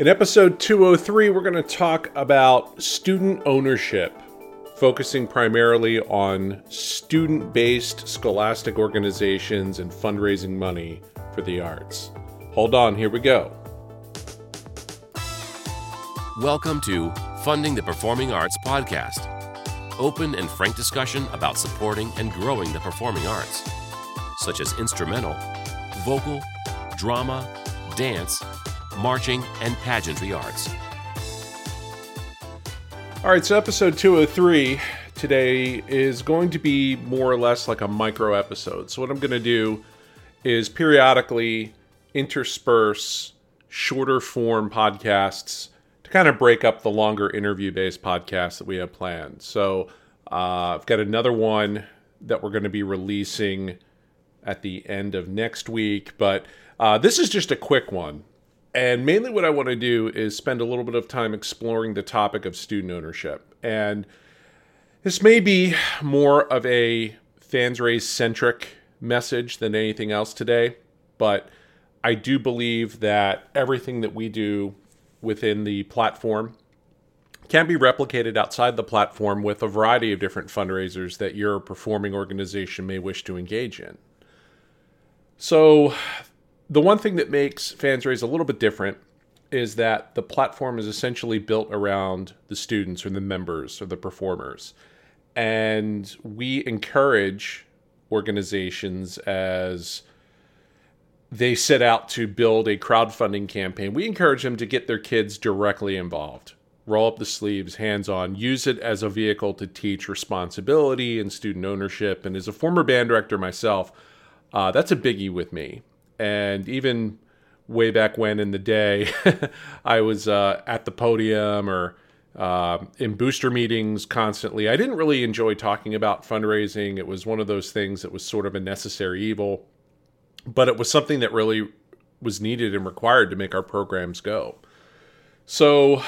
In episode 203, we're going to talk about student ownership, focusing primarily on student based scholastic organizations and fundraising money for the arts. Hold on, here we go. Welcome to Funding the Performing Arts podcast. Open and frank discussion about supporting and growing the performing arts, such as instrumental, vocal, drama, dance, marching, and pageantry arts. All right, so episode 203 today is going to be more or less like a micro episode. So, what I'm going to do is periodically intersperse shorter form podcasts to kind of break up the longer interview based podcasts that we have planned. So, uh, I've got another one that we're going to be releasing at the end of next week, but uh, this is just a quick one. And mainly what I want to do is spend a little bit of time exploring the topic of student ownership. And this may be more of a FansRaise centric message than anything else today, but I do believe that everything that we do within the platform can be replicated outside the platform with a variety of different fundraisers that your performing organization may wish to engage in. So, the one thing that makes FansRaise a little bit different is that the platform is essentially built around the students or the members or the performers. And we encourage organizations as they set out to build a crowdfunding campaign. We encourage them to get their kids directly involved. Roll up the sleeves, hands on, use it as a vehicle to teach responsibility and student ownership. And as a former band director myself, uh, that's a biggie with me and even way back when in the day, I was uh, at the podium or uh, in booster meetings constantly. I didn't really enjoy talking about fundraising. It was one of those things that was sort of a necessary evil, but it was something that really was needed and required to make our programs go. So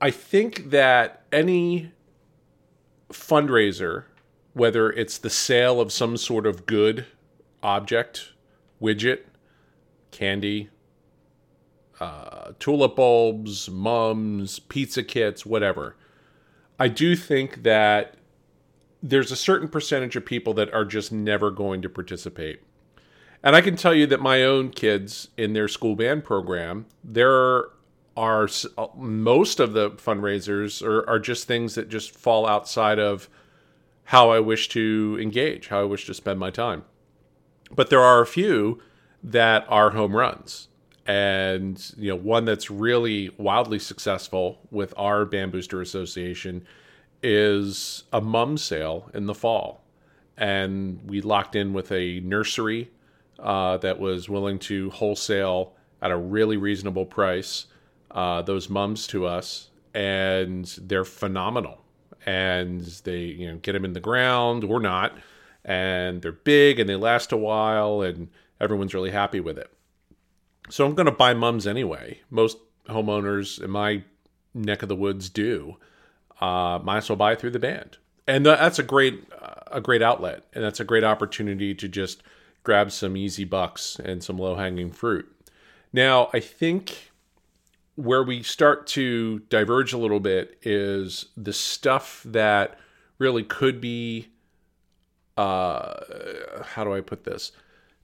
I think that any fundraiser, whether it's the sale of some sort of good object widget, candy, uh, tulip bulbs, mums, pizza kits, whatever. I do think that there's a certain percentage of people that are just never going to participate. And I can tell you that my own kids in their school band program, there are uh, most of the fundraisers are, are just things that just fall outside of how I wish to engage, how I wish to spend my time. But there are a few that are home runs. And you know, one that's really wildly successful with our Band Booster Association is a mum sale in the fall. And we locked in with a nursery uh, that was willing to wholesale at a really reasonable price uh, those mums to us, and they're phenomenal. And they, you know, get them in the ground or not, and they're big and they last a while, and everyone's really happy with it. So I'm going to buy mums anyway. Most homeowners in my neck of the woods do. Uh, might as well buy it through the band, and that's a great a great outlet, and that's a great opportunity to just grab some easy bucks and some low hanging fruit. Now, I think where we start to diverge a little bit is the stuff that really could be uh, how do I put this?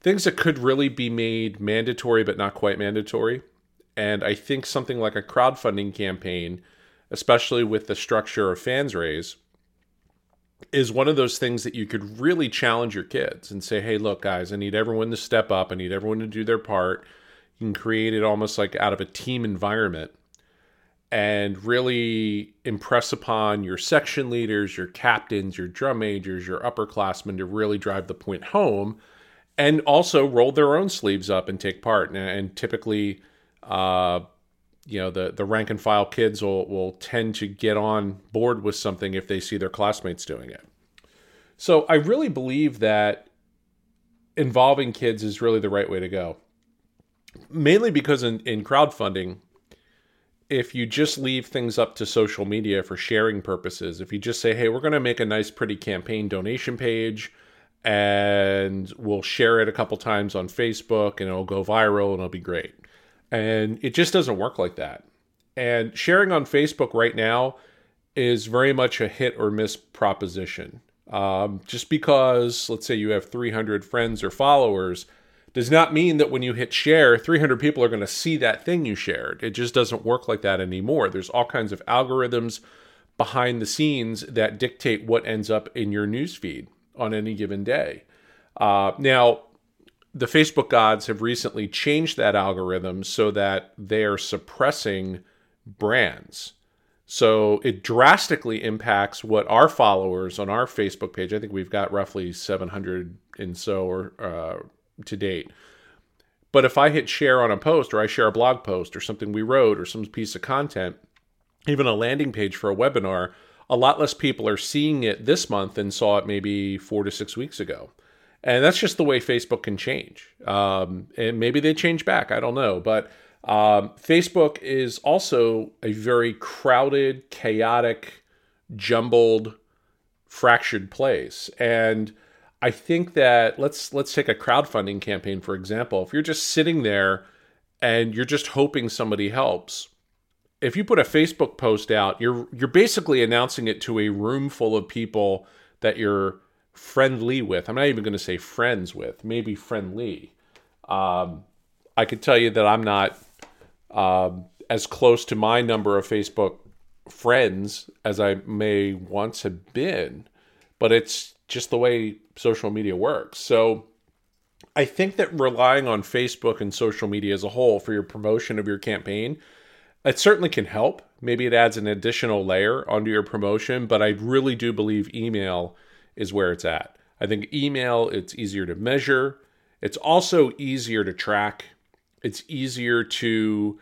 Things that could really be made mandatory but not quite mandatory. And I think something like a crowdfunding campaign, especially with the structure of FansRaise, is one of those things that you could really challenge your kids and say, hey, look, guys, I need everyone to step up. I need everyone to do their part. You can create it almost like out of a team environment and really impress upon your section leaders, your captains, your drum majors, your upperclassmen to really drive the point home and also roll their own sleeves up and take part. And, and typically, uh, you know, the, the rank and file kids will, will tend to get on board with something if they see their classmates doing it. So I really believe that involving kids is really the right way to go. Mainly because in, in crowdfunding, if you just leave things up to social media for sharing purposes, if you just say, hey, we're going to make a nice, pretty campaign donation page and we'll share it a couple times on Facebook and it'll go viral and it'll be great. And it just doesn't work like that. And sharing on Facebook right now is very much a hit or miss proposition. Um, just because, let's say, you have 300 friends or followers, does not mean that when you hit share, 300 people are going to see that thing you shared. It just doesn't work like that anymore. There's all kinds of algorithms behind the scenes that dictate what ends up in your newsfeed on any given day. Uh, now, the Facebook gods have recently changed that algorithm so that they are suppressing brands. So it drastically impacts what our followers on our Facebook page. I think we've got roughly 700 and so or uh, to date. But if I hit share on a post or I share a blog post or something we wrote or some piece of content, even a landing page for a webinar, a lot less people are seeing it this month than saw it maybe four to six weeks ago. And that's just the way Facebook can change. Um, and maybe they change back. I don't know. But um, Facebook is also a very crowded, chaotic, jumbled, fractured place. And I think that let's let's take a crowdfunding campaign for example. If you're just sitting there and you're just hoping somebody helps, if you put a Facebook post out, you're you're basically announcing it to a room full of people that you're friendly with. I'm not even going to say friends with, maybe friendly. Um, I could tell you that I'm not um, as close to my number of Facebook friends as I may once have been, but it's just the way social media works. So I think that relying on Facebook and social media as a whole for your promotion of your campaign, it certainly can help. Maybe it adds an additional layer onto your promotion, but I really do believe email is where it's at. I think email, it's easier to measure. It's also easier to track. It's easier to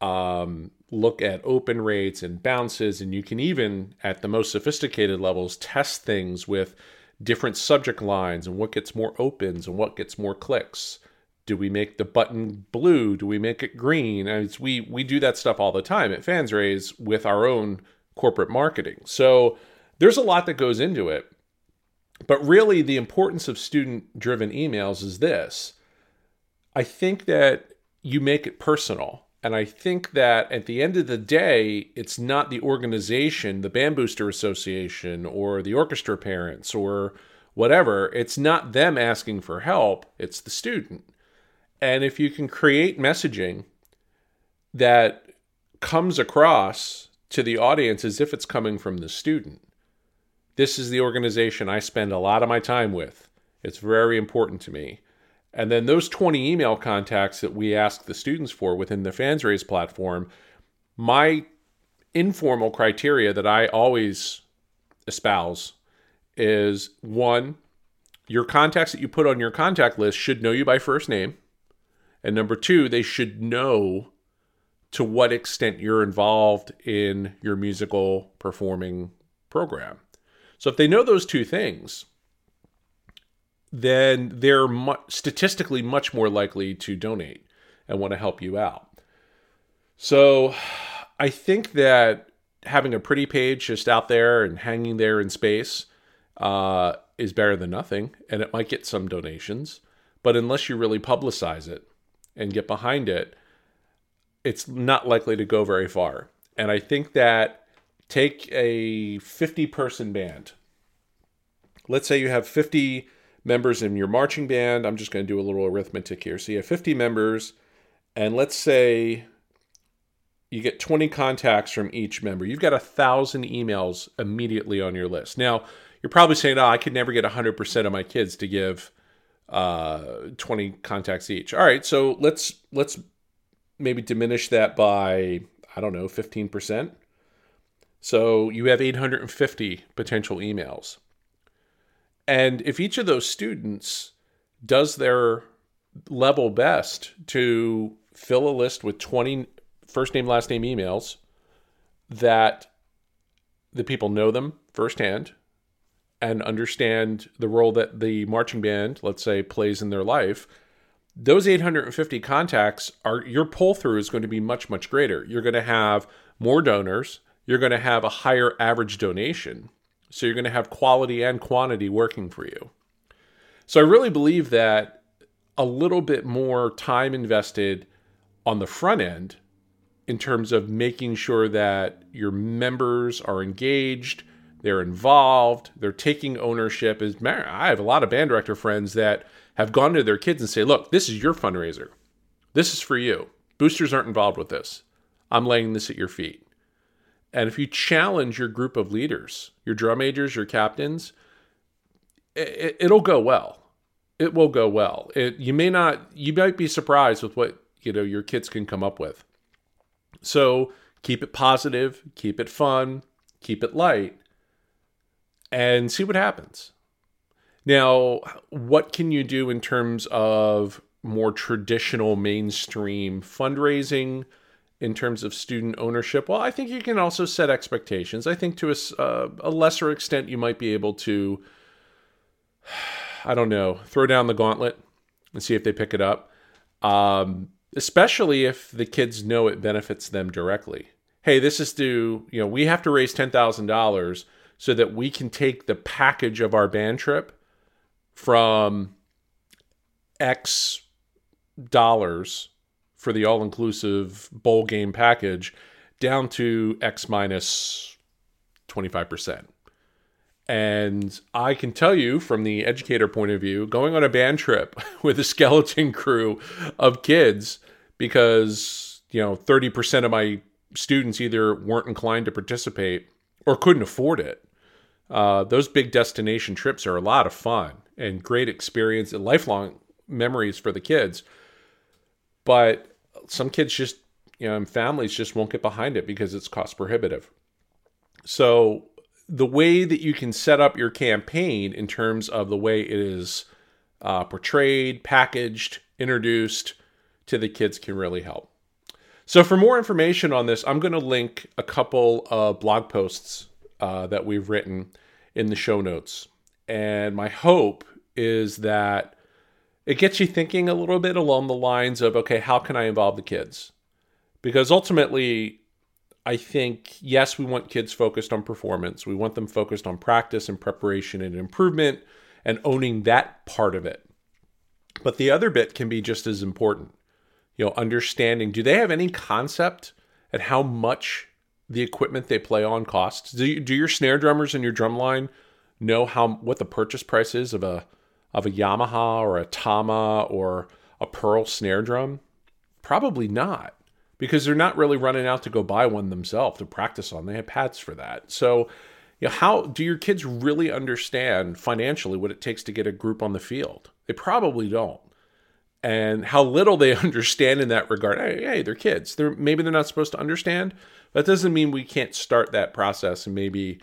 um, look at open rates and bounces, and you can even, at the most sophisticated levels, test things with different subject lines and what gets more opens and what gets more clicks. Do we make the button blue? Do we make it green? As we we do that stuff all the time at FansRaise with our own corporate marketing. So there's a lot that goes into it. But really, the importance of student driven emails is this I think that you make it personal. And I think that at the end of the day, it's not the organization, the Band Booster Association, or the orchestra parents, or whatever. It's not them asking for help, it's the student. And if you can create messaging that comes across to the audience as if it's coming from the student, this is the organization I spend a lot of my time with. It's very important to me. And then those 20 email contacts that we ask the students for within the FansRaise platform, my informal criteria that I always espouse is one, your contacts that you put on your contact list should know you by first name. And number two, they should know to what extent you're involved in your musical performing program. So if they know those two things, then they're mu- statistically much more likely to donate and want to help you out. So I think that having a pretty page just out there and hanging there in space uh, is better than nothing, and it might get some donations. But unless you really publicize it and get behind it, it's not likely to go very far. And I think that take a 50 person band. Let's say you have 50 members in your marching band. I'm just going to do a little arithmetic here. So you have 50 members, and let's say you get 20 contacts from each member. You've got a thousand emails immediately on your list. Now, you're probably saying, "Oh, I could never get 100% of my kids to give uh, 20 contacts each." All right, so let's let's maybe diminish that by I don't know, 15%. So you have 850 potential emails. And if each of those students does their level best to fill a list with 20 first name, last name emails that the people know them firsthand and understand the role that the marching band, let's say, plays in their life, those 850 contacts are your pull through is going to be much, much greater. You're going to have more donors you're going to have a higher average donation. So you're going to have quality and quantity working for you. So I really believe that a little bit more time invested on the front end in terms of making sure that your members are engaged, they're involved, they're taking ownership. Is I have a lot of band director friends that have gone to their kids and say, "Look, this is your fundraiser. This is for you. Boosters aren't involved with this. I'm laying this at your feet." And if you challenge your group of leaders, your drum majors, your captains, it, it'll go well. It will go well. It, you may not. You might be surprised with what you know your kids can come up with. So keep it positive, keep it fun, keep it light, and see what happens. Now, what can you do in terms of more traditional mainstream fundraising? In terms of student ownership? Well, I think you can also set expectations. I think to a, uh, a lesser extent, you might be able to, I don't know, throw down the gauntlet and see if they pick it up. Um, especially if the kids know it benefits them directly. Hey, this is to, you know, we have to raise $10,000 so that we can take the package of our band trip from X dollars for the all inclusive bowl game package down to X minus 25%. And I can tell you from the educator point of view, going on a band trip with a skeleton crew of kids, because, you know, 30% of my students either weren't inclined to participate or couldn't afford it. Uh, those big destination trips are a lot of fun and great experience and lifelong memories for the kids. But some kids just, you know, and families just won't get behind it because it's cost prohibitive. So the way that you can set up your campaign in terms of the way it is uh, portrayed, packaged, introduced to the kids can really help. So, for more information on this, I'm going to link a couple of blog posts uh, that we've written in the show notes. And my hope is that it gets you thinking a little bit along the lines of okay, how can I involve the kids? Because ultimately, I think, yes, we want kids focused on performance. We want them focused on practice and preparation and improvement and owning that part of it. But the other bit can be just as important. You know, understanding do they have any concept at how much the equipment they play on costs? Do, you, do your snare drummers and your drum line know how what the purchase price is of a of a Yamaha or a Tama or a Pearl snare drum? Probably not, because they're not really running out to go buy one themselves to practice on. They have pads for that. So, you know, how do your kids really understand financially what it takes to get a group on the field? They probably don't. And how little they understand in that regard. Hey, hey, they're kids. They're maybe they're not supposed to understand. That doesn't mean we can't start that process and maybe,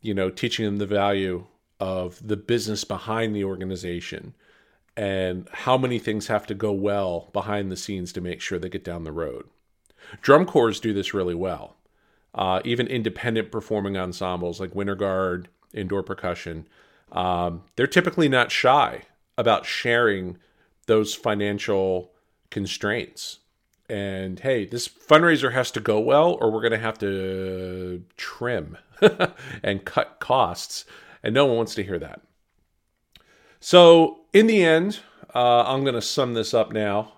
you know, teaching them the value of the business behind the organization and how many things have to go well behind the scenes to make sure they get down the road. Drum corps do this really well. Uh, even independent performing ensembles like Winter Guard, indoor percussion, um, they're typically not shy about sharing those financial constraints. And hey, this fundraiser has to go well, or we're going to have to trim and cut costs and no one wants to hear that. So, in the end, uh, I'm going to sum this up now,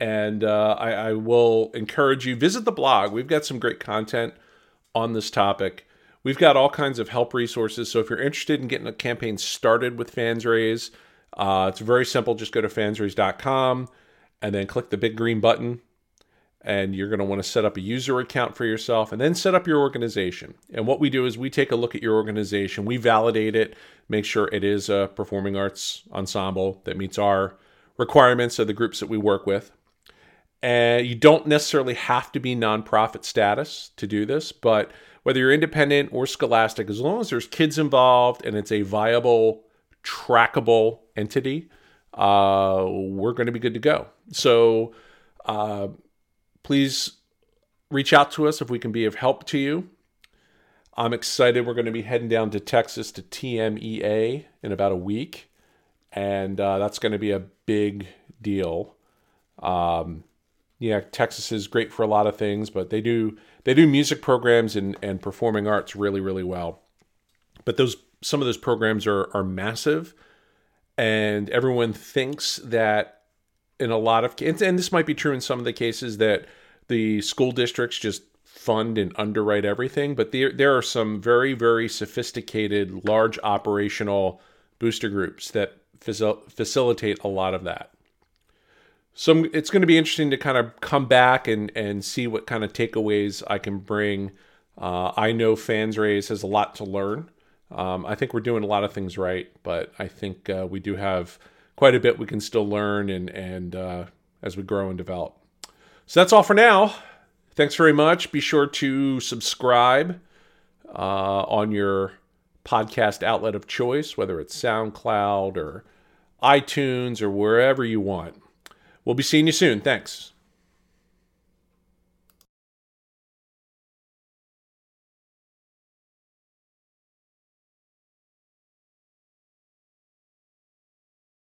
and uh, I, I will encourage you visit the blog. We've got some great content on this topic. We've got all kinds of help resources. So if you're interested in getting a campaign started with FansRaise, uh, it's very simple. Just go to fansraise.com and then click the big green button and you're going to want to set up a user account for yourself and then set up your organization. And what we do is we take a look at your organization, we validate it, make sure it is a performing arts ensemble that meets our requirements of the groups that we work with. And you don't necessarily have to be nonprofit status to do this, but whether you're independent or scholastic, as long as there's kids involved and it's a viable, trackable entity, uh, we're going to be good to go. So, uh, please reach out to us if we can be of help to you. I'm excited. We're going to be heading down to Texas to TMEA in about a week, and uh, that's going to be a big deal. Um, yeah, Texas is great for a lot of things, but they do they do music programs and, and performing arts really really well. But those some of those programs are are massive, and everyone thinks that in a lot of and, and this might be true in some of the cases that the school districts just fund and underwrite everything, but there there are some very very sophisticated large operational booster groups that facil- facilitate a lot of that. So it's going to be interesting to kind of come back and and see what kind of takeaways I can bring. Uh, I know FansRaise has a lot to learn. Um, I think we're doing a lot of things right, but I think uh, we do have quite a bit we can still learn and and uh, as we grow and develop. So that's all for now. Thanks very much. Be sure to subscribe uh, on your podcast outlet of choice, whether it's SoundCloud or iTunes or wherever you want. We'll be seeing you soon. Thanks.